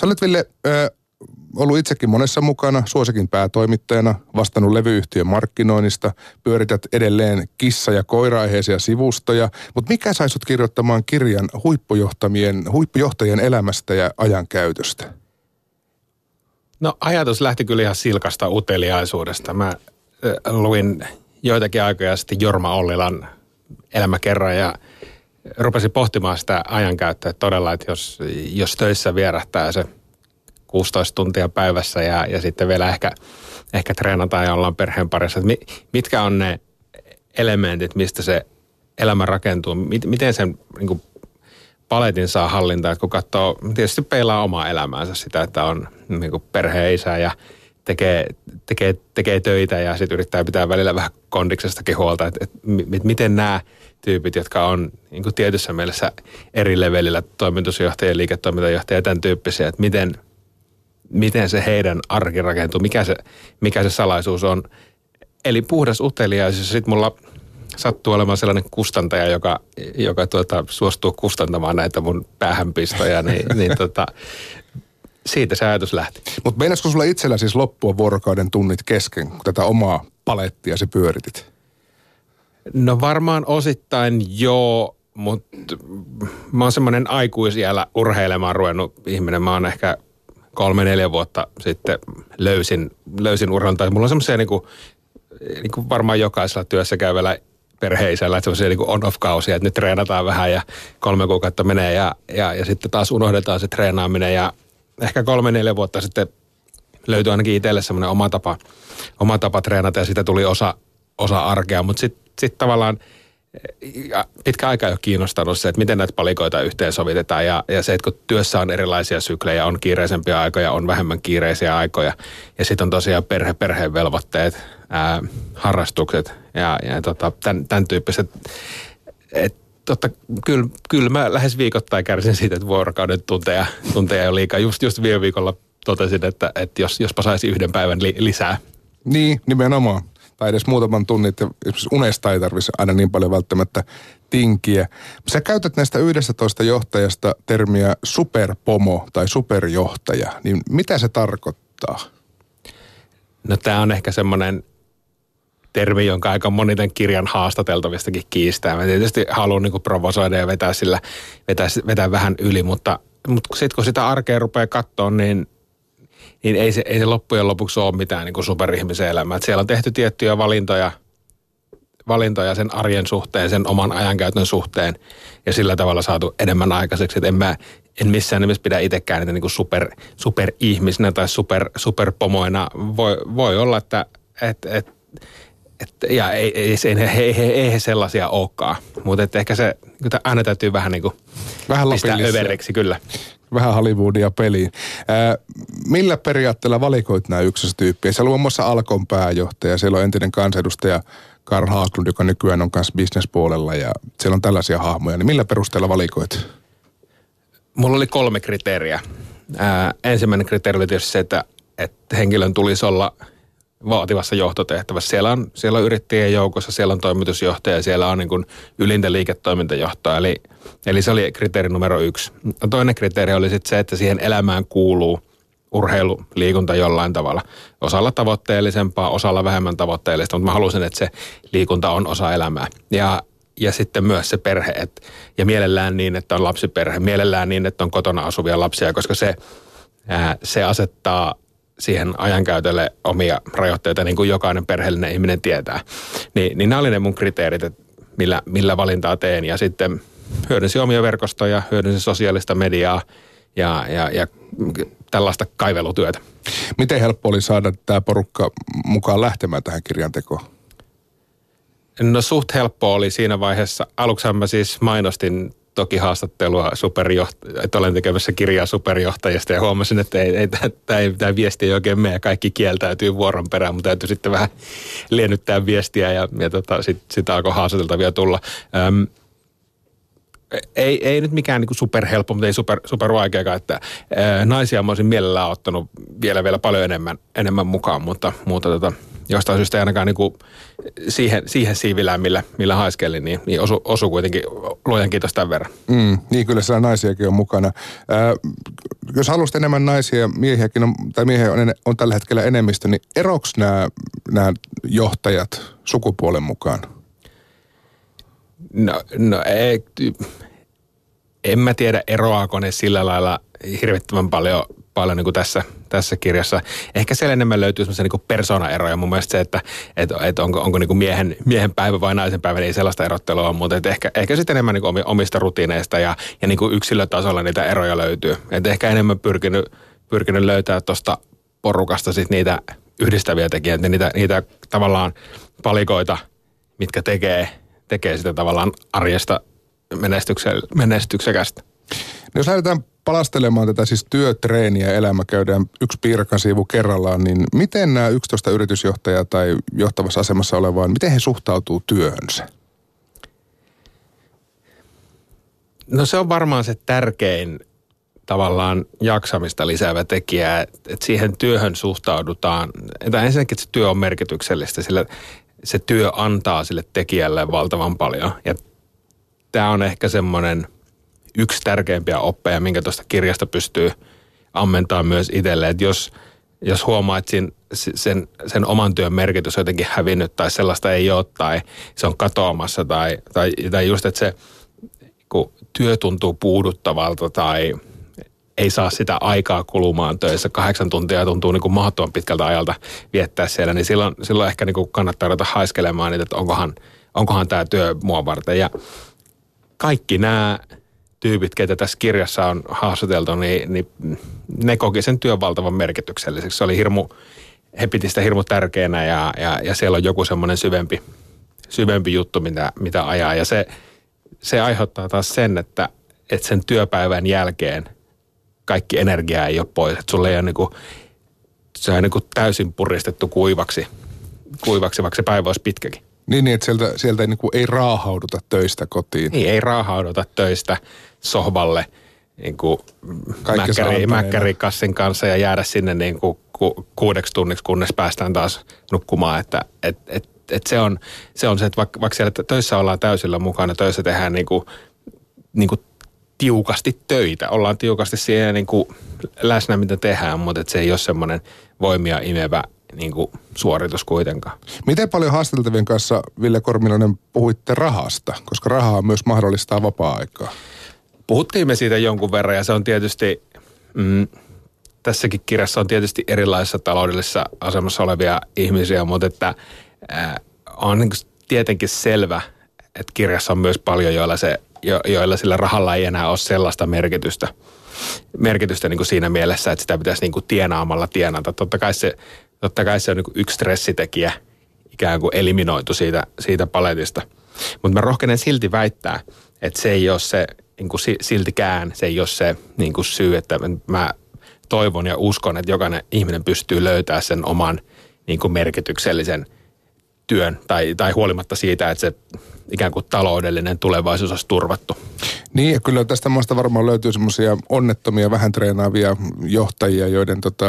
Sä olet Ville ö, ollut itsekin monessa mukana, suosikin päätoimittajana, vastannut levyyhtiön markkinoinnista, pyörität edelleen kissa- ja koira-aiheisia sivustoja, mutta mikä sai sut kirjoittamaan kirjan huippujohtajien, huippujohtajien elämästä ja ajankäytöstä? No ajatus lähti kyllä ihan silkasta uteliaisuudesta. Mä luin joitakin aikoja sitten Jorma Ollilan elämäkerran ja rupesin pohtimaan sitä ajankäyttöä todella, että jos, jos töissä vierähtää se 16 tuntia päivässä ja, ja sitten vielä ehkä, ehkä treenataan ja ollaan perheen parissa, että mitkä on ne elementit, mistä se elämä rakentuu, miten sen niin kuin, paletin saa hallintaan, että kun katsoo, tietysti peilaa omaa elämäänsä sitä, että on niin kuin perheen isä ja tekee, tekee, tekee töitä ja sitten yrittää pitää välillä vähän kondiksestakin huolta, että, että miten nämä tyypit, jotka on niin tietyssä mielessä eri levelillä toimitusjohtajia, liiketoimintajohtajia ja tämän tyyppisiä, että miten, miten se heidän arki rakentuu, mikä se, mikä se salaisuus on. Eli puhdas uteliaisuus. Sitten mulla sattuu olemaan sellainen kustantaja, joka, joka tuota, suostuu kustantamaan näitä mun päähänpistoja, niin, niin tota, siitä se ajatus lähti. Mutta meinasko sulla itsellä siis loppua vuorokauden tunnit kesken, kun tätä omaa palettia se pyöritit? No varmaan osittain joo, mutta mä oon semmoinen aikuisiellä urheilemaan ruvennut ihminen. Mä oon ehkä kolme, neljä vuotta sitten löysin, löysin urheilun. Tai mulla on semmoisia niin kuin, niin kuin varmaan jokaisella työssä käyvällä perheisellä, että semmoisia niin on-off-kausia, että nyt treenataan vähän ja kolme kuukautta menee ja, ja, ja sitten taas unohdetaan se treenaaminen ja ehkä kolme, neljä vuotta sitten löytyi ainakin itselle semmoinen oma tapa, oma tapa treenata ja siitä tuli osa, osa arkea, mutta sitten sit tavallaan pitkä aika jo kiinnostanut se, että miten näitä palikoita yhteensovitetaan. Ja, ja se, että kun työssä on erilaisia syklejä, on kiireisempiä aikoja, on vähemmän kiireisiä aikoja. Ja sitten on tosiaan perhe, perheen velvoitteet, ää, harrastukset ja, ja tota, tämän, tämän tyyppiset, että totta, kyllä, kyllä mä lähes viikoittain kärsin siitä, että vuorokauden tunteja, tunteja jo liikaa. Just, just viime viikolla totesin, että, että jos, jospa saisi yhden päivän li, lisää. Niin, nimenomaan. Tai edes muutaman tunnin, että unesta ei tarvitsisi aina niin paljon välttämättä tinkiä. Sä käytät näistä 11 johtajasta termiä superpomo tai superjohtaja. Niin mitä se tarkoittaa? No tämä on ehkä semmoinen termi, jonka aika moni tämän kirjan haastateltavistakin kiistää. Mä tietysti haluan niin provosoida ja vetää, sillä, vetää, vetää vähän yli, mutta, mutta sitten kun sitä arkea rupeaa katsoa, niin, niin ei, se, ei se loppujen lopuksi ole mitään niin superihmisen elämää. Et siellä on tehty tiettyjä valintoja, valintoja sen arjen suhteen, sen oman ajankäytön suhteen ja sillä tavalla saatu enemmän aikaiseksi. Et en mä en missään nimessä pidä itsekään niitä niin super, superihmisinä tai super, superpomoina. Voi, voi olla, että et, et, et, ja ei, ei, ei, ei, ei, ei he sellaisia olekaan. Mutta ehkä se aina täytyy vähän niin kuin vähän pistää överiksi, kyllä. Vähän Hollywoodia peliin. Ää, millä periaatteella valikoit nämä yksistyyppiä? Siellä on muun muassa Alkon pääjohtaja, siellä on entinen kansanedustaja Karl Haaklund, joka nykyään on kanssa bisnespuolella ja siellä on tällaisia hahmoja. Niin millä perusteella valikoit? Mulla oli kolme kriteeriä. Ää, ensimmäinen kriteeri oli tietysti se, että, että henkilön tulisi olla – vaativassa johtotehtävässä. Siellä on, siellä on yrittäjien joukossa, siellä on toimitusjohtaja, siellä on niin kuin ylintä liiketoimintajohtaja. Eli, eli se oli kriteeri numero yksi. No toinen kriteeri oli sitten se, että siihen elämään kuuluu urheilu, liikunta jollain tavalla. Osalla tavoitteellisempaa, osalla vähemmän tavoitteellista, mutta mä halusin, että se liikunta on osa elämää. Ja, ja sitten myös se perhe, et, ja mielellään niin, että on lapsiperhe, mielellään niin, että on kotona asuvia lapsia, koska se, ää, se asettaa siihen ajankäytölle omia rajoitteita, niin kuin jokainen perheellinen ihminen tietää. Niin, niin nämä oli ne mun kriteerit, että millä, millä valintaa teen. Ja sitten hyödynsin omia verkostoja, hyödynsin sosiaalista mediaa ja, ja, ja tällaista kaivelutyötä. Miten helppo oli saada tämä porukka mukaan lähtemään tähän kirjantekoon? No suht helppo oli siinä vaiheessa. Aluksi mä siis mainostin toki haastattelua superjohtajasta, että olen tekemässä kirjaa superjohtajasta ja huomasin, että ei, ei, tämä, ei, tämä viesti ei oikein mene ja kaikki kieltäytyy vuoron perään, mutta täytyy sitten vähän liennyttää viestiä ja, ja tota, sit alkoi haastateltavia tulla. Öm, ei, ei nyt mikään niin superhelppo, mutta ei super, super vaikeakaan, että ää, naisia mä olisin mielellään ottanut vielä, vielä paljon enemmän, enemmän mukaan, mutta, mutta tota, jostain syystä ainakaan niin kuin siihen, siihen siivilään, millä, millä haiskelin, niin, niin osu, osu kuitenkin luojan kiitos tämän verran. Mm, niin kyllä siellä naisiakin on mukana. Ää, jos haluaisit enemmän naisia, miehiäkin on, tai miehiä on, on tällä hetkellä enemmistö, niin eroks nämä, nämä johtajat sukupuolen mukaan? No, no ei, en mä tiedä eroaako ne sillä lailla hirvittävän paljon, paljon niin kuin tässä, tässä kirjassa. Ehkä siellä enemmän löytyy semmoisia niin persoonaeroja. Mun mielestä se, että, että, että onko, onko niin kuin miehen, miehen päivä vai naisen päivä, niin ei sellaista erottelua mutta että ehkä, ehkä sitten enemmän niin omista rutiineista ja, ja niin kuin yksilötasolla niitä eroja löytyy. Että ehkä enemmän pyrkinyt, pyrkinyt löytää tuosta porukasta sit niitä yhdistäviä tekijöitä, niitä, niitä tavallaan palikoita, mitkä tekee, tekee sitä tavallaan arjesta menestyksekästä. No jos lähdetään palastelemaan tätä siis työtreeniä elämä, käydään yksi piirakan siivu kerrallaan, niin miten nämä 11 yritysjohtajaa tai johtavassa asemassa olevaan, miten he suhtautuu työhönsä? No se on varmaan se tärkein tavallaan jaksamista lisäävä tekijä, että siihen työhön suhtaudutaan. Että ensinnäkin että se työ on merkityksellistä, sillä se työ antaa sille tekijälle valtavan paljon. Ja tämä on ehkä semmoinen yksi tärkeimpiä oppeja, minkä tuosta kirjasta pystyy ammentamaan myös itselle. Että jos, jos huomaa, että sen, sen, sen oman työn merkitys on jotenkin hävinnyt tai sellaista ei ole tai se on katoamassa tai, tai, tai just, että se kun työ tuntuu puuduttavalta tai ei saa sitä aikaa kulumaan töissä. Kahdeksan tuntia tuntuu niin kuin mahdottoman pitkältä ajalta viettää siellä, niin silloin, silloin ehkä niin kuin kannattaa ruveta haiskelemaan että onkohan, onkohan tämä työ mua varten. Ja kaikki nämä tyypit, keitä tässä kirjassa on haastateltu, niin, niin ne koki sen työn valtavan merkitykselliseksi. Se oli hirmu, he piti sitä hirmu tärkeänä ja, ja, ja siellä on joku semmoinen syvempi, syvempi juttu, mitä, mitä ajaa. Ja se, se aiheuttaa taas sen, että, että sen työpäivän jälkeen kaikki energia ei ole pois. Että sulle ei ole kuin, se on niin kuin täysin puristettu kuivaksi, kuivaksi, vaikka se päivä olisi pitkäkin. Niin, niin että sieltä, sieltä ei, niin kuin, ei raahauduta töistä kotiin. Niin, ei raahauduta töistä sohvalle niin kuin mäkkäri, mäkkärikassin kanssa ja jäädä sinne niin kuin ku, kuudeksi tunniksi, kunnes päästään taas nukkumaan. Että et, et, et se, on, se on se, että vaikka, vaikka siellä töissä ollaan täysillä mukana, töissä tehdään niin kuin, niin kuin tiukasti töitä. Ollaan tiukasti siihen niin kuin läsnä, mitä tehdään, mutta se ei ole semmoinen voimia imevä niin kuin suoritus kuitenkaan. Miten paljon haasteltavien kanssa, Ville Kormilainen, puhuitte rahasta? Koska rahaa myös mahdollistaa vapaa-aikaa. Puhuttiin me siitä jonkun verran ja se on tietysti, mm, tässäkin kirjassa on tietysti erilaisessa taloudellisessa asemassa olevia ihmisiä, mutta että äh, on niin tietenkin selvä, että kirjassa on myös paljon, joilla, se, jo, joilla sillä rahalla ei enää ole sellaista merkitystä, merkitystä niin kuin siinä mielessä, että sitä pitäisi niin kuin tienaamalla tienata. Totta kai se totta kai se on niin yksi stressitekijä ikään kuin eliminoitu siitä, siitä paletista. Mutta mä rohkenen silti väittää, että se ei ole se niin kuin siltikään, se ei ole se niin kuin syy, että mä toivon ja uskon, että jokainen ihminen pystyy löytämään sen oman niin kuin merkityksellisen työn tai, tai huolimatta siitä, että se ikään kuin taloudellinen tulevaisuus olisi turvattu. Niin, ja kyllä tästä maasta varmaan löytyy semmoisia onnettomia, vähän treenaavia johtajia, joiden tota,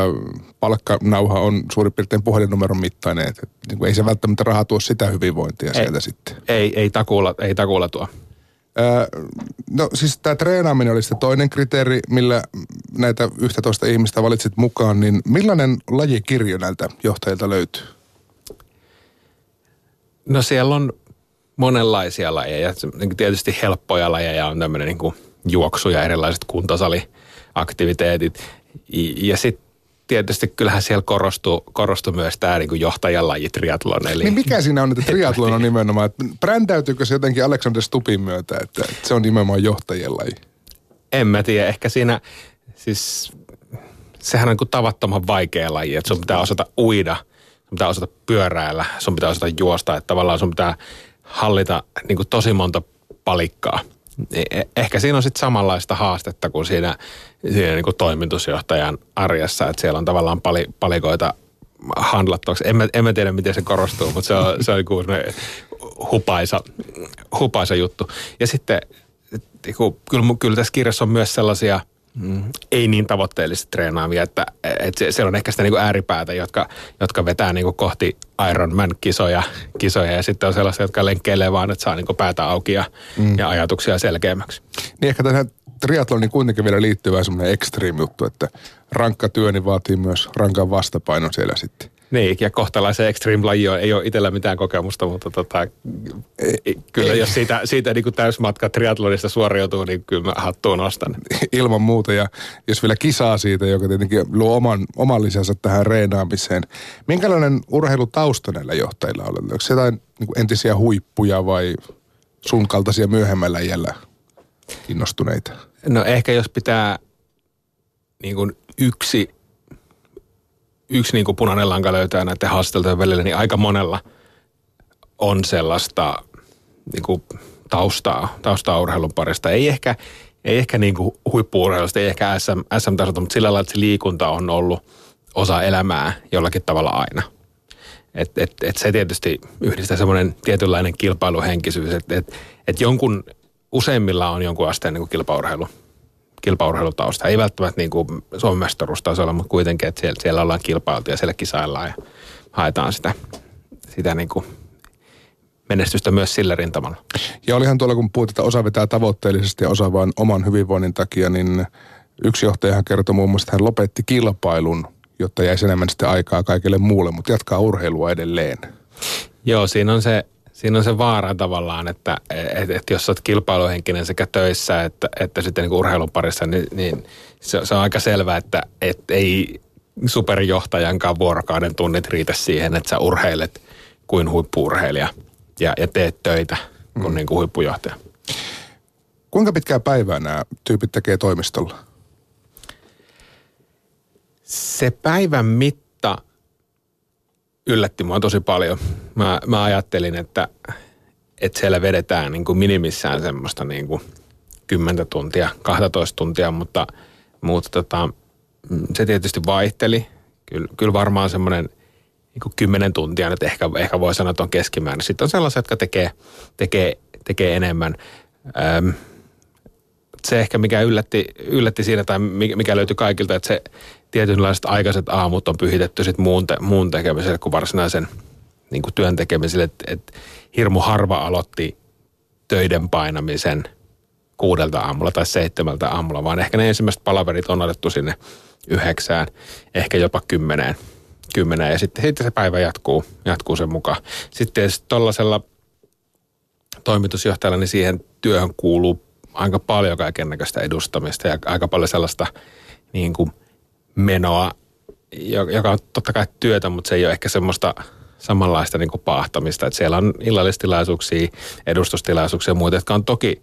palkkanauha on suurin piirtein puhelinnumeron mittainen. Et, et, niin kuin ei se välttämättä rahaa tuo sitä hyvinvointia ei, sieltä sitten. Ei, ei takuulla, ei takuulla tuo. Öö, no siis tämä treenaaminen oli se toinen kriteeri, millä näitä 11 ihmistä valitsit mukaan, niin millainen lajikirjo näiltä johtajilta löytyy? No siellä on monenlaisia lajeja. Niin tietysti helppoja lajeja on tämmöinen niin kuin juoksu ja erilaiset kuntosaliaktiviteetit. Ja sitten tietysti kyllähän siellä korostuu, korostuu myös tämä niin johtajan laji triatlon. Eli... Niin mikä siinä on, että triatlon on nimenomaan, että brändäytyykö se jotenkin Alexander Stupin myötä, että, että se on nimenomaan johtajien laji? En mä tiedä, ehkä siinä, siis sehän on niin kuin tavattoman vaikea laji, että sun pitää osata uida, sun pitää osata pyöräillä, sun pitää osata juosta, että tavallaan sun pitää hallita niin kuin tosi monta palikkaa. E, e, ehkä siinä on sitten samanlaista haastetta kuin siinä, siinä niin kuin toimitusjohtajan arjessa, että siellä on tavallaan pali, palikoita handlattavaksi. En en mä tiedä, miten se korostuu, mutta se on, se on niin hupaisa, hupaisa juttu. Ja sitten niin kuin, kyllä, kyllä tässä kirjassa on myös sellaisia mm, ei niin tavoitteellisesti treenaavia, että, että siellä on ehkä sitä niin kuin ääripäätä, jotka, jotka vetää niin kuin kohti Ironman-kisoja kisoja, ja sitten on sellaisia, jotka lenkkeilee vaan, että saa niin kuin päätä auki ja, mm. ja ajatuksia selkeämmäksi. Niin ehkä tähän triatloniin kuitenkin vielä liittyy vähän semmoinen extreme juttu, että rankka työ niin vaatii myös rankan vastapainon siellä sitten. Niin, ja kohtalaisen extreme laji ei ole itsellä mitään kokemusta, mutta tota, kyllä ei. jos siitä, siitä niin kuin täysmatka triathlonista suoriutuu, niin kyllä mä hattuun nostan. Ilman muuta, ja jos vielä kisaa siitä, joka tietenkin luo oman, oman lisänsä tähän reenaamiseen. Minkälainen urheilutausta näillä johtajilla on? Onko se jotain niin entisiä huippuja vai sun kaltaisia myöhemmällä iällä innostuneita? No ehkä jos pitää niin kuin yksi yksi niin kuin punainen lanka löytää näiden haasteltujen välillä, niin aika monella on sellaista niin kuin taustaa, taustaa urheilun parista. Ei ehkä, ei ehkä niin kuin huippuurheilusta, ei ehkä SM, SM-tasolta, mutta sillä lailla, että se liikunta on ollut osa elämää jollakin tavalla aina. Et, et, et se tietysti yhdistää semmoinen tietynlainen kilpailuhenkisyys, että et, et jonkun, useimmilla on jonkun asteen niin kilpaurheilu kilpaurheilutausta. Ei välttämättä niin kuin Suomen mestaruustasolla, mutta kuitenkin, että siellä, siellä ollaan kilpailtu ja siellä kisaillaan ja haetaan sitä, sitä niin kuin menestystä myös sillä rintamalla. Ja olihan tuolla, kun puhuit, että osa vetää tavoitteellisesti ja osa vain oman hyvinvoinnin takia, niin yksi johtajahan kertoi muun muassa, että hän lopetti kilpailun, jotta jäisi enemmän sitten aikaa kaikille muulle, mutta jatkaa urheilua edelleen. Joo, siinä on se siinä on se vaara tavallaan, että et, et jos olet kilpailuhenkinen sekä töissä että, että sitten niin urheilun parissa, niin, niin se, se on aika selvää, että et ei superjohtajankaan vuorokauden tunnit riitä siihen, että sä urheilet kuin huippuurheilija ja, ja teet töitä kuin, mm. niin kuin huippujohtaja. Kuinka pitkää päivää nämä tyypit tekee toimistolla? Se päivän mitta yllätti mua tosi paljon. Mä, mä ajattelin, että, että siellä vedetään niin kuin minimissään semmoista niin kuin 10 tuntia, 12 tuntia, mutta, mutta tota, se tietysti vaihteli. Kyllä, kyllä varmaan semmoinen niin 10 tuntia nyt ehkä, ehkä voi sanoa, että on keskimäärin. Sitten on sellaisia, jotka tekee, tekee, tekee enemmän. Öm, se ehkä mikä yllätti, yllätti siinä tai mikä löytyi kaikilta, että se tietynlaiset aikaiset aamut on pyhitetty sit muun, te, muun tekemiselle kuin varsinaisen niin kuin työn tekemiselle. Et, et hirmu harva aloitti töiden painamisen kuudelta aamulla tai seitsemältä aamulla, vaan ehkä ne ensimmäiset palaverit on otettu sinne yhdeksään, ehkä jopa kymmeneen. kymmeneen ja sitten, sitten se päivä jatkuu, jatkuu sen mukaan. Sitten tuollaisella toimitusjohtajalla, niin siihen työhön kuuluu aika paljon kaiken näköistä edustamista ja aika paljon sellaista niin kuin menoa, joka on totta kai työtä, mutta se ei ole ehkä semmoista samanlaista niin kuin paahtamista. Että siellä on illallistilaisuuksia, edustustilaisuuksia ja muita, jotka on toki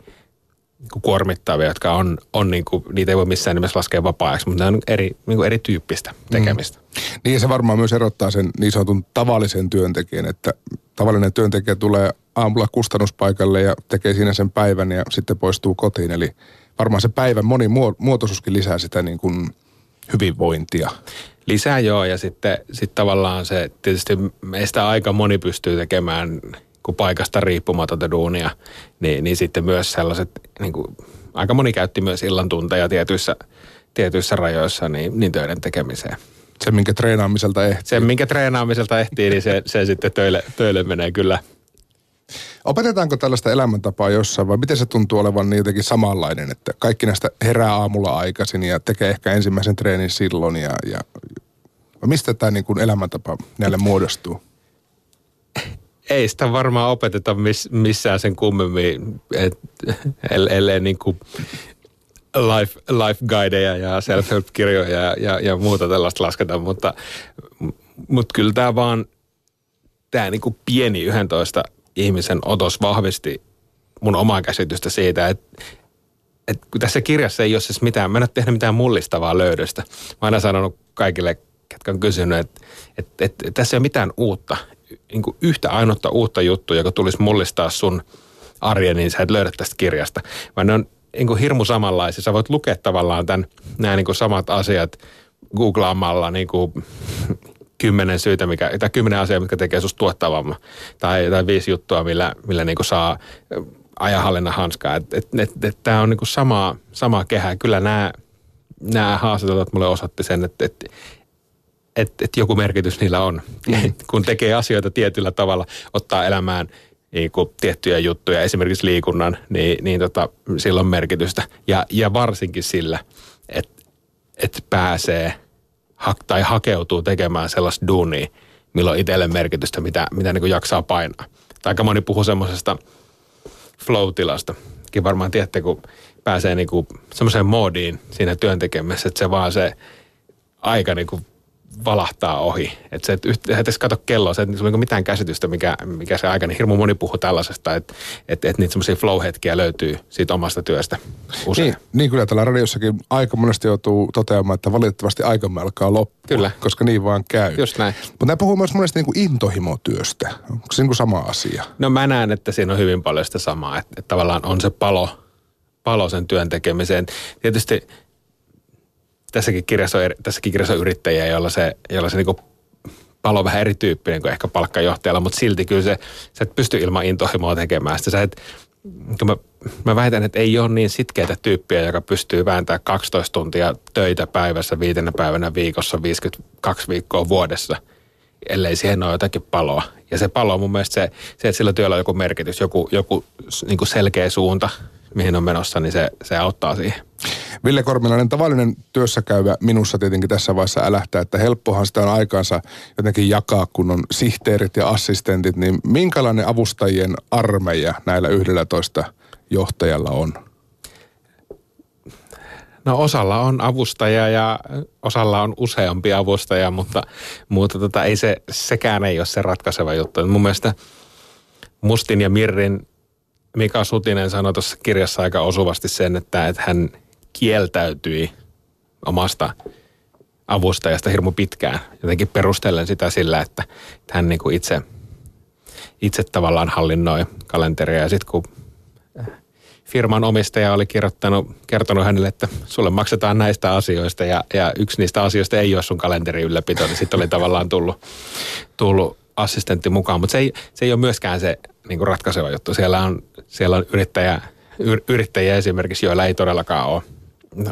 kuormittavia, jotka on, on niin kuin, niitä ei voi missään nimessä laskea vapaa mutta ne on eri, niin kuin erityyppistä tekemistä. Mm. Niin ja se varmaan myös erottaa sen niin sanotun tavallisen työntekijän, että tavallinen työntekijä tulee aamulla kustannuspaikalle ja tekee siinä sen päivän ja sitten poistuu kotiin. Eli varmaan se päivän monimuotoisuuskin lisää sitä niin kuin hyvinvointia. Lisää joo ja sitten sit tavallaan se tietysti meistä aika moni pystyy tekemään kun paikasta riippumatonta duunia, niin, niin sitten myös sellaiset, niin kuin, aika moni käytti myös illan tunteja tietyissä, tietyissä rajoissa niin, niin töiden tekemiseen. Se, minkä treenaamiselta ehtii. Se, minkä treenaamiselta ehtii, niin se, se sitten töille, töille menee kyllä Opetetaanko tällaista elämäntapaa jossain vai miten se tuntuu olevan niin jotenkin samanlainen, että kaikki näistä herää aamulla aikaisin ja tekee ehkä ensimmäisen treenin silloin ja, ja mistä tämä niin kuin elämäntapa näille muodostuu? Ei sitä varmaan opeteta miss, missään sen kummemmin, et, ellei niin kuin life, life guideja ja self-help-kirjoja ja, ja, ja muuta tällaista lasketa, mutta, mutta kyllä tämä vaan, tämä niin pieni 11 ihmisen otos vahvisti mun omaa käsitystä siitä, että, että kun tässä kirjassa ei ole siis mitään, mä en ole tehnyt mitään mullistavaa löydöstä. Mä oon aina sanonut kaikille, ketkä on kysynyt, että, että, että tässä ei ole mitään uutta, niin kuin yhtä ainutta uutta juttua, joka tulisi mullistaa sun arjen, niin sä et löydä tästä kirjasta. Vaan ne on niin kuin hirmu samanlaisia. Sä voit lukea tavallaan tämän, nämä niin kuin samat asiat googlaamalla niin kuin kymmenen syytä, mikä, tai kymmenen asiaa, mitkä tekee susta tuottavamman. Tai, tai viisi juttua, millä, millä niin kuin saa ajahallinnan hanskaa. Tämä on niin kuin samaa, samaa kehää. Kyllä nämä nämä haastattelut mulle osoitti sen, että, että että, että joku merkitys niillä on. Mm. Kun tekee asioita tietyllä tavalla, ottaa elämään niin kuin tiettyjä juttuja, esimerkiksi liikunnan, niin, niin tota, sillä on merkitystä. Ja, ja varsinkin sillä, että, että pääsee ha, tai hakeutuu tekemään sellaista duunia, millä on itselle merkitystä, mitä, mitä niin kuin jaksaa painaa. Tai aika moni puhuu semmoisesta flow-tilasta. Varmaan tiedätte, kun pääsee niin kuin semmoiseen moodiin siinä työntekemisessä, että se vaan se aika niin kuin valahtaa ohi. Että se, että edes kato kelloa, se ei ole mitään käsitystä, mikä, mikä se aika, niin hirmu moni puhuu tällaisesta, että, että, että niitä semmoisia flow-hetkiä löytyy siitä omasta työstä usein. Niin, niin kyllä täällä radiossakin aika monesti joutuu toteamaan, että valitettavasti aikamme alkaa loppua. Kyllä. Koska niin vaan käy. Just näin. Mutta nämä puhuu myös monesti niin kuin intohimotyöstä. Onko se niin kuin sama asia? No mä näen, että siinä on hyvin paljon sitä samaa, että, että tavallaan on se palo, palo sen työn tekemiseen. Tietysti tässäkin kirjassa on, tässäkin kirjassa on yrittäjiä, joilla se, joilla se niin palo on vähän erityyppinen kuin ehkä palkkajohtajalla, mutta silti kyllä se, sä et pysty ilman intohimoa tekemään sitä. Sä et, mä, mä väitän, että ei ole niin sitkeitä tyyppiä, joka pystyy vääntämään 12 tuntia töitä päivässä, viitenä päivänä viikossa, 52 viikkoa vuodessa, ellei siihen ole jotakin paloa. Ja se palo on mun mielestä se, se että sillä työllä on joku merkitys, joku, joku niin selkeä suunta, mihin on menossa, niin se, se auttaa siihen. Ville Kormilainen, tavallinen työssäkäyvä minussa tietenkin tässä vaiheessa älähtää, että helppohan sitä on aikaansa jotenkin jakaa, kun on sihteerit ja assistentit, niin minkälainen avustajien armeija näillä 11 johtajalla on? No osalla on avustaja ja osalla on useampi avustaja, mutta, mutta tota, ei se, sekään ei ole se ratkaiseva juttu. Mun mielestä Mustin ja Mirrin Mika Sutinen sanoi tuossa kirjassa aika osuvasti sen, että, että hän kieltäytyi omasta avustajasta hirmu pitkään. Jotenkin perustellen sitä sillä, että, hän niin kuin itse, itse tavallaan hallinnoi kalenteria. Ja sitten kun firman omistaja oli kirjoittanut, kertonut hänelle, että sulle maksetaan näistä asioista ja, ja yksi niistä asioista ei ole sun kalenteri ylläpito, niin sitten oli tavallaan tullut, tullut assistentti mukaan. Mutta se ei, se ei ole myöskään se niin kuin ratkaiseva juttu. Siellä on, siellä on yrittäjä, yrittäjiä esimerkiksi, joilla ei todellakaan ole,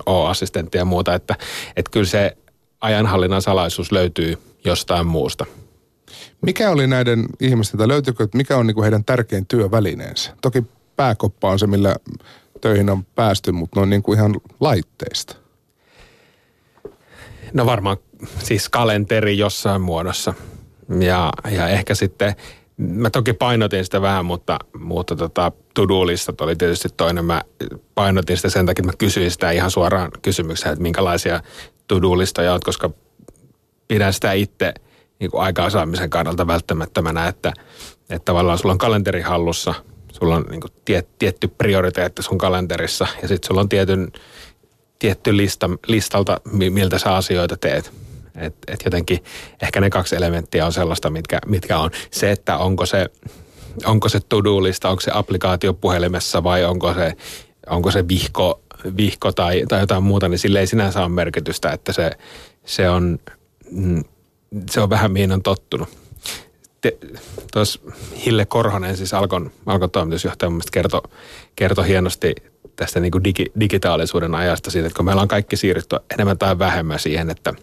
ole assistenttia ja muuta. Että, että kyllä se ajanhallinnan salaisuus löytyy jostain muusta. Mikä oli näiden ihmisten, tai löytyykö, mikä on niin kuin heidän tärkein työvälineensä? Toki pääkoppa on se, millä töihin on päästy, mutta noin niin kuin ihan laitteista. No varmaan siis kalenteri jossain muodossa. Ja, ja ehkä sitten Mä toki painotin sitä vähän, mutta, mutta tota, to-do-listat oli tietysti toinen. Mä painotin sitä sen takia, että mä kysyin sitä ihan suoraan kysymykseen, että minkälaisia to-do-listoja oot, koska pidän sitä itse niin kuin aikaansaamisen kannalta välttämättömänä, että, että tavallaan sulla on kalenteri hallussa, sulla on niin kuin tie, tietty prioriteetti sun kalenterissa ja sitten sulla on tietyn, tietty lista, listalta, miltä sä asioita teet. Et, et jotenkin ehkä ne kaksi elementtiä on sellaista, mitkä, mitkä on. Se, että onko se, onko se to-do-lista, onko se applikaatio puhelimessa vai onko se, onko se vihko, vihko tai, tai jotain muuta, niin sille ei sinänsä ole merkitystä, että se, se, on, mm, se on vähän mihin on tottunut. Tuossa Hille Korhonen, siis Alkon, Alkon toimitusjohtaja, mun kertoi kerto hienosti tästä niin kuin digi, digitaalisuuden ajasta siitä, että kun meillä on kaikki siirrytty enemmän tai vähemmän siihen, että –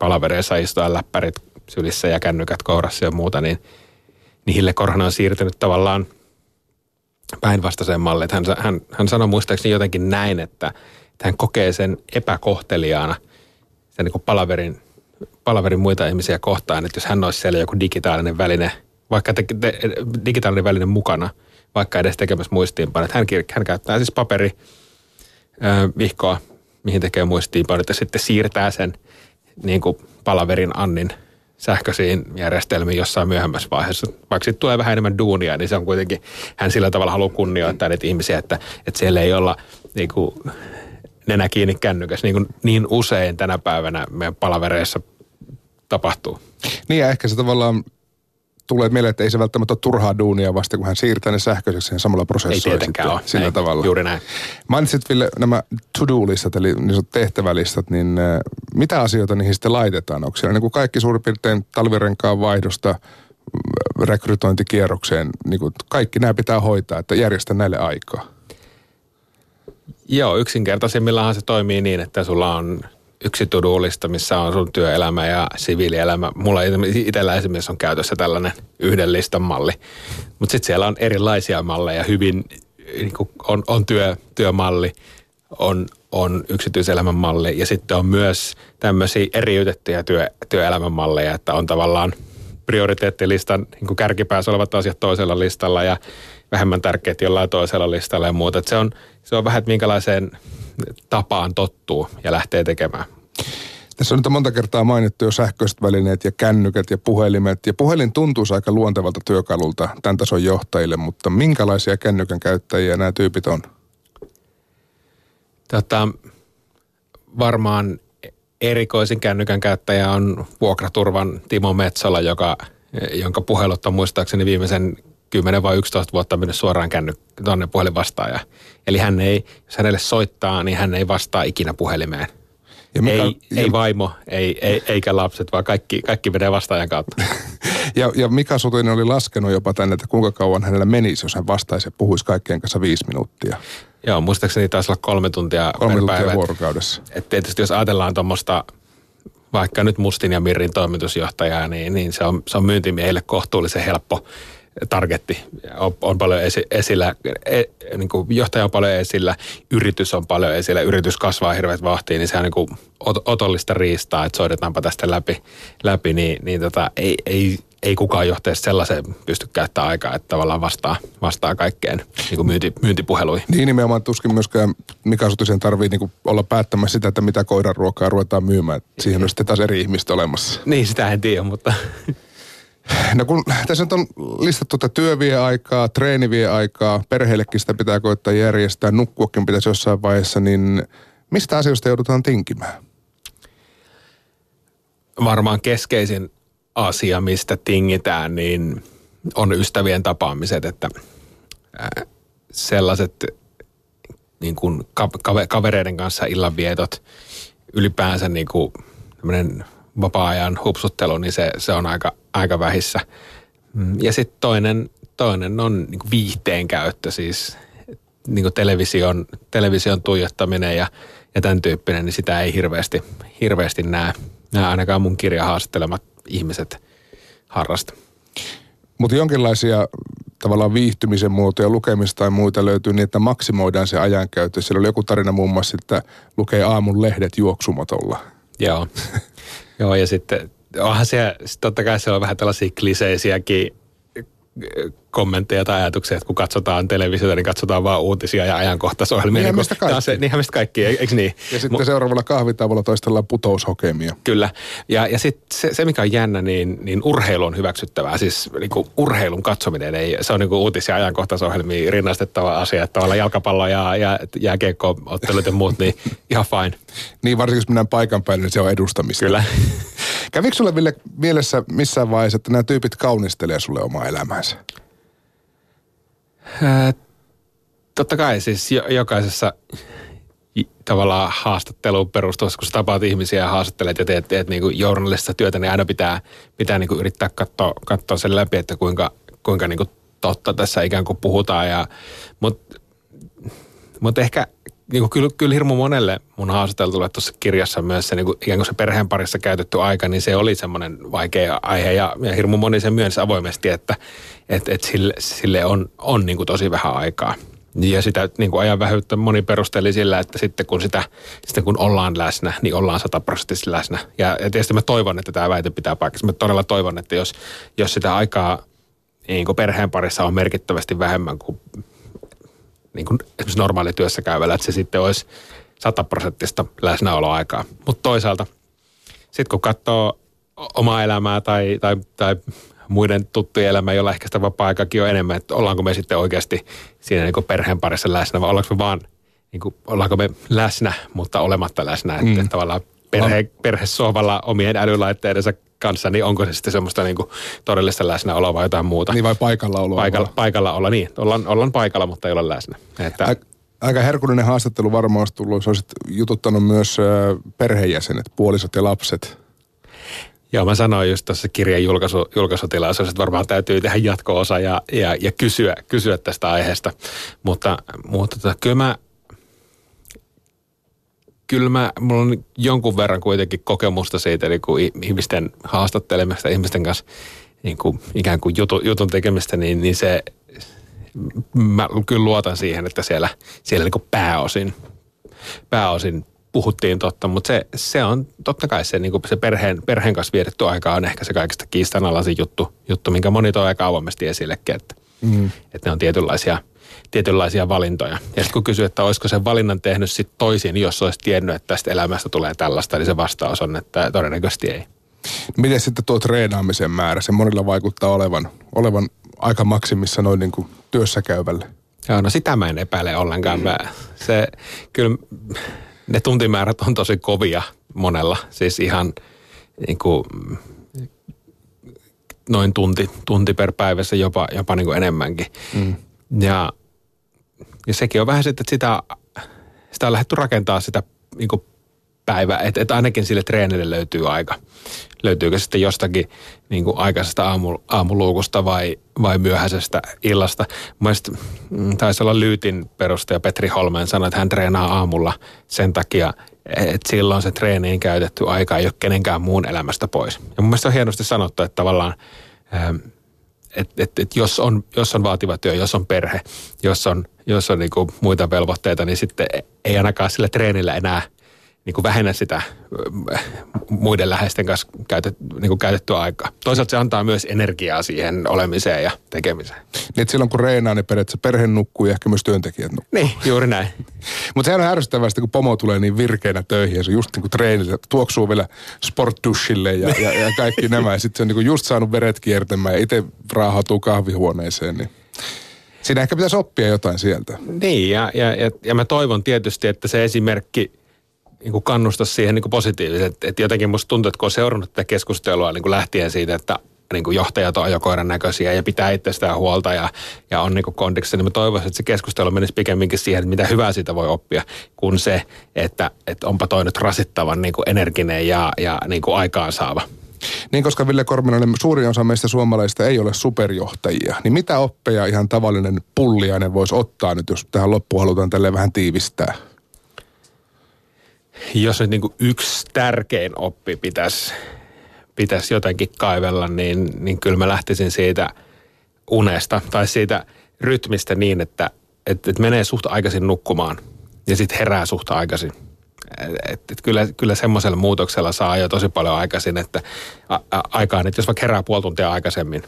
palavereissa istua läppärit sylissä ja kännykät kourassa ja muuta, niin, Hille Korhonen on siirtynyt tavallaan päinvastaiseen malliin. Hän, hän, hän sanoi muistaakseni jotenkin näin, että, että hän kokee sen epäkohteliaana sen niin palaverin, palaverin muita ihmisiä kohtaan, että jos hän olisi siellä joku digitaalinen väline, vaikka te, te, digitaalinen väline mukana, vaikka edes tekemässä muistiinpanot. Hän, hän käyttää siis paperi, vihkoa, mihin tekee muistiinpanot ja sitten siirtää sen – niin kuin palaverin Annin sähköisiin järjestelmiin jossain myöhemmässä vaiheessa. Vaikka sitten tulee vähän enemmän duunia, niin se on kuitenkin, hän sillä tavalla haluaa kunnioittaa niitä ihmisiä, että, että siellä ei olla niin kuin, nenä kiinni kännykäs, niin, kuin niin usein tänä päivänä meidän palavereissa tapahtuu. Niin ja ehkä se tavallaan tulee mieleen, että ei se välttämättä ole turhaa duunia vasta, kun hän siirtää ne sähköiseksi samalla prosessorilla. Ei tietenkään ole. Sillä ei, tavalla. Juuri näin. Mainitsit Ville nämä to-do-listat, eli niin tehtävälistat, niin äh, mitä asioita niihin sitten laitetaan? Onko siellä niin kuin kaikki suurin piirtein talvirenkaan vaihdosta mm, rekrytointikierrokseen, niin kuin kaikki nämä pitää hoitaa, että järjestä näille aikaa? Joo, yksinkertaisimmillaan se toimii niin, että sulla on yksi tudulista, missä on sun työelämä ja siviilielämä. Mulla itsellä esimerkiksi on käytössä tällainen yhden listan malli. Mutta sitten siellä on erilaisia malleja, hyvin niin on, on työ, työmalli, on, on yksityiselämän malli ja sitten on myös tämmöisiä eriytettyjä työ, työelämän malleja, että on tavallaan prioriteettilistan niin kärkipäässä olevat asiat toisella listalla ja vähemmän tärkeät jollain toisella listalla ja muuta. se on, se on vähän, että minkälaiseen tapaan tottuu ja lähtee tekemään. Tässä on nyt monta kertaa mainittu jo sähköiset välineet ja kännykät ja puhelimet. Ja puhelin tuntuu aika luontevalta työkalulta tämän tason johtajille, mutta minkälaisia kännykän käyttäjiä nämä tyypit on? Tota, varmaan erikoisin kännykän käyttäjä on vuokraturvan Timo Metsola, joka, jonka puhelut on muistaakseni viimeisen 10 vai 11 vuotta mennyt suoraan känny tuonne puhelinvastaaja. Eli hän ei, jos hänelle soittaa, niin hän ei vastaa ikinä puhelimeen. Ja mikä, ei, ja... ei vaimo, ei, ei, eikä lapset, vaan kaikki, kaikki menee vastaajan kautta. ja, ja Mika Sutinen oli laskenut jopa tänne, että kuinka kauan hänellä menisi, jos hän vastaisi ja puhuisi kaikkien kanssa viisi minuuttia. Joo, muistaakseni taisi olla kolme tuntia kolme tuntia päivä. vuorokaudessa. Et, et tietysti jos ajatellaan tuommoista vaikka nyt Mustin ja Mirrin toimitusjohtajaa, niin, niin se on, se on myyntimiehille kohtuullisen helppo targetti on, on paljon esi, esillä, e, niin kuin johtaja on paljon esillä, yritys on paljon esillä, yritys kasvaa hirveät vahtiin, niin se on niin kuin otollista riistaa, että soidetaanpa tästä läpi, läpi niin, niin tota, ei, ei, ei kukaan johtajasta sellaisen pysty käyttämään aikaa, että tavallaan vastaa, vastaa kaikkeen niin kuin myynti, myyntipuheluihin. Niin nimenomaan tuskin myöskään Mika Sutisen tarvii niin olla päättämässä sitä, että mitä koiran ruokaa ruvetaan myymään. Siihen on sitten taas eri ihmistä olemassa. Niin, sitä en tiedä, mutta No kun tässä nyt on listattu, että työ vie aikaa, treeni vie aikaa, perheellekin sitä pitää koittaa järjestää, nukkuakin pitäisi jossain vaiheessa, niin mistä asioista joudutaan tinkimään? Varmaan keskeisin asia, mistä tingitään, niin on ystävien tapaamiset, että sellaiset niin kuin kavereiden kanssa illanvietot, ylipäänsä niin kuin vapaa-ajan hupsuttelu, niin se, se on aika, aika vähissä. Mm, ja sitten toinen, toinen on niin viihteen käyttö, siis niin kuin television, television tuijottaminen ja, ja tämän tyyppinen, niin sitä ei hirveästi, hirveästi näe, näe ainakaan mun kirjahaastattelemat ihmiset harrasta. Mutta jonkinlaisia tavallaan viihtymisen muotoja, lukemista tai muita löytyy niin, että maksimoidaan se ajankäyttö. Siellä oli joku tarina muun muassa, että lukee aamun lehdet juoksumatolla. Joo. Joo, ja sitten onhan se, totta kai se on vähän tällaisia kliseisiäkin kommentteja tai ajatuksia, että kun katsotaan televisiota, niin katsotaan vaan uutisia ja ajankohtaisohjelmia. Niinhän niin mistä kaikki. Se, niinhän mistä kaikki, eikö niin? Ja sitten Mu- seuraavalla kahvitavolla toistellaan putoushokemia. Kyllä. Ja, ja sitten se, se, mikä on jännä, niin, niin urheilu on hyväksyttävää. Siis niin kuin urheilun katsominen, ei, se on niin kuin uutisia ja ajankohtaisohjelmia rinnastettava asia. Että tavallaan jalkapallo ja, ja jääkiekko-ottelut ja muut, niin ihan fine. niin, varsinkin jos mennään paikan päälle, niin se on edustamista. Kyllä. Kävikö sulle Ville mielessä missään vaiheessa, että nämä tyypit kaunistelee sulle omaa elämäänsä? totta kai siis jokaisessa tavallaan haastatteluun perustuvassa, kun sä tapaat ihmisiä ja haastattelet ja teet, teet niin journalistista työtä, niin aina pitää, pitää niin kuin yrittää katsoa, katsoa sen läpi, että kuinka, kuinka niin kuin totta tässä ikään kuin puhutaan. Ja, mutta mut ehkä niin kuin kyllä, kyllä hirmu monelle mun haastateltulle tuossa kirjassa myös se niin kuin, ikään kuin se perheen parissa käytetty aika, niin se oli semmoinen vaikea aihe ja, ja hirmu moni sen myönsi avoimesti, että et, et sille, sille on, on niin kuin tosi vähän aikaa. Ja sitä niin kuin ajan vähyyttä moni perusteli sillä, että sitten kun, sitä, sitten kun ollaan läsnä, niin ollaan sataprosenttisesti läsnä. Ja, ja tietysti mä toivon, että tämä väite pitää paikassa. Mä todella toivon, että jos, jos sitä aikaa niin kuin perheen parissa on merkittävästi vähemmän kuin niin kuin esimerkiksi normaali työssä käyvällä, että se sitten olisi sataprosenttista läsnäoloaikaa. Mutta toisaalta, sitten kun katsoo omaa elämää tai, tai, tai muiden tuttujen elämää, jolla ehkä sitä vapaa-aikakin on enemmän, että ollaanko me sitten oikeasti siinä niin perheen parissa läsnä vai ollaanko me vaan, niin kuin, ollaanko me läsnä, mutta olematta läsnä, että mm. tavallaan perhe, perhesohvalla omien älylaitteidensa kanssa, niin onko se sitten semmoista niin kuin todellista läsnäoloa vai jotain muuta? Niin vai paikalla oloa? Paikalla, paikalla olla, niin. Ollaan, ollaan paikalla, mutta ei olla läsnä. Että, aika herkullinen haastattelu varmaan olisi tullut, jos olisit jututtanut myös perheenjäsenet, puolisot ja lapset. Joo, mä sanoin just tuossa kirjan julkaisu, julkaisutilaisuudessa, että varmaan täytyy tehdä jatko-osa ja, ja, ja kysyä, kysyä tästä aiheesta. Mutta, mutta tota, kyllä mä, kyllä mä, mulla on jonkun verran kuitenkin kokemusta siitä niin kuin ihmisten haastattelemista, ihmisten kanssa niin kuin, ikään kuin jutu, jutun tekemistä, niin, niin se, mä kyllä luotan siihen, että siellä, siellä niin kuin pääosin, pääosin puhuttiin totta, mutta se, se on totta kai se, niin kuin se perheen, perheen kanssa vietetty aika on ehkä se kaikista kiistanalaisin juttu, juttu minkä moni toi aika avoimesti esillekin, että, mm. että ne on tietynlaisia, tietynlaisia valintoja. Ja sitten kun kysyy, että olisiko sen valinnan tehnyt sit toisin, jos olisi tiennyt, että tästä elämästä tulee tällaista, niin se vastaus on, että todennäköisesti ei. Miten sitten tuo treenaamisen määrä? Se monilla vaikuttaa olevan, olevan aika maksimissa noin niin kuin työssä käyvälle. Joo, no sitä mä en epäile ollenkaan. Mä, se, kyllä ne tuntimäärät on tosi kovia monella. Siis ihan niin kuin, noin tunti, tunti per päivässä, jopa, jopa niin kuin enemmänkin. Mm. Ja, ja sekin on vähän sitten, että sitä, sitä on lähdetty rakentaa sitä niin kuin päivä, että, että ainakin sille treenille löytyy aika. Löytyykö sitten jostakin niin aikaisesta aamu, aamuluukusta vai, vai myöhäisestä illasta. Mielestäni mm, taisi olla Lyytin perustaja Petri Holmen sanoi, että hän treenaa aamulla sen takia, että silloin se treeniin käytetty aika ei ole kenenkään muun elämästä pois. Ja mun mielestä on hienosti sanottu, että tavallaan että et, et jos, on, jos on vaativa työ, jos on perhe, jos on, jos on niinku muita velvoitteita, niin sitten ei ainakaan sillä treenillä enää – niin kuin vähennä sitä muiden läheisten kanssa käytet, niin kuin käytettyä aikaa. Toisaalta se antaa myös energiaa siihen olemiseen ja tekemiseen. Niin, että silloin kun reinaa, niin periaatteessa perhe nukkuu ja ehkä myös työntekijät nukkuu. Niin, juuri näin. Mutta sehän on ärsyttävästi, kun pomo tulee niin virkeänä töihin ja se just niin kuin treenillä tuoksuu vielä sportdushille ja, ja, ja kaikki nämä. Ja sitten se on niin kuin just saanut veret kiertämään ja itse raahautuu kahvihuoneeseen, niin Siinä ehkä pitäisi oppia jotain sieltä. Niin, ja, ja, ja, ja mä toivon tietysti, että se esimerkki niin kuin kannusta siihen niin kuin positiivisesti. Että jotenkin musta tuntuu, että kun on seurannut tätä keskustelua niin kuin lähtien siitä, että niin kuin johtajat on ajokoiran näköisiä ja pitää itsestään huolta ja, ja on niin kondiksessa, niin mä toivoisin, että se keskustelu menisi pikemminkin siihen, että mitä hyvää siitä voi oppia, kuin se, että, että onpa toi nyt rasittavan niin kuin energinen ja, ja niin kuin aikaansaava. Niin, koska Ville Korminanen, suurin osa meistä suomalaisista ei ole superjohtajia, niin mitä oppeja ihan tavallinen pulliainen voisi ottaa nyt, jos tähän loppuun halutaan tälle vähän tiivistää? Jos nyt niin kuin yksi tärkein oppi pitäisi, pitäisi jotenkin kaivella, niin, niin kyllä mä lähtisin siitä unesta tai siitä rytmistä niin, että, että, että menee suht aikaisin nukkumaan ja sitten herää suht aikaisin. Et, et kyllä, kyllä semmoisella muutoksella saa jo tosi paljon aikaisin, että a, a, aikaan, että jos vaikka herää puoli tuntia aikaisemmin,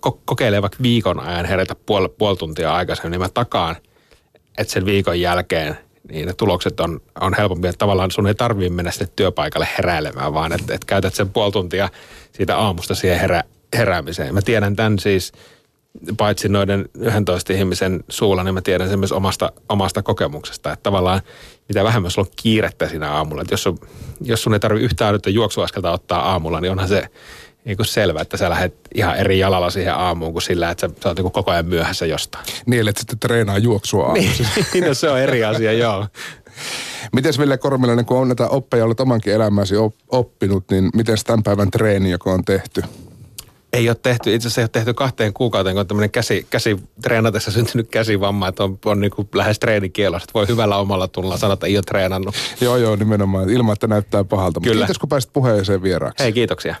ko, kokeilee vaikka viikon ajan herätä puoli, puoli tuntia aikaisemmin, niin mä takaan, että sen viikon jälkeen niin ne tulokset on, on helpompi, että tavallaan sun ei tarvitse mennä sitten työpaikalle heräilemään, vaan että, että käytät sen puoli tuntia siitä aamusta siihen herä, heräämiseen. Mä tiedän tämän siis paitsi noiden 11 ihmisen suulla, niin mä tiedän sen myös omasta, omasta kokemuksesta, että tavallaan mitä vähemmän sulla on kiirettä siinä aamulla. Että jos, sun, jos sun ei tarvitse yhtään nyt juoksuaskelta ottaa aamulla, niin onhan se niin kuin selvä, että sä lähdet ihan eri jalalla siihen aamuun kuin sillä, että sä, sä oot niin koko ajan myöhässä jostain. Niin, että sitten treenaa juoksua aamuisin. niin, no se on eri asia, joo. Miten Ville Kormilainen, kun on näitä oppeja, olet omankin elämäsi oppinut, niin miten tämän päivän treeni, joka on tehty? Ei ole tehty, itse asiassa ei ole tehty kahteen kuukauteen, kun on tämmöinen käsi, käsi treenatessa syntynyt käsivamma, että on, on niin kuin lähes treenikielossa. Voi hyvällä omalla tunnolla sanoa, että ei ole treenannut. joo, joo, nimenomaan. Ilman, että näyttää pahalta. Kyllä. Mutta kiitos, kun pääsit puheeseen vieraaksi. Hei, kiitoksia.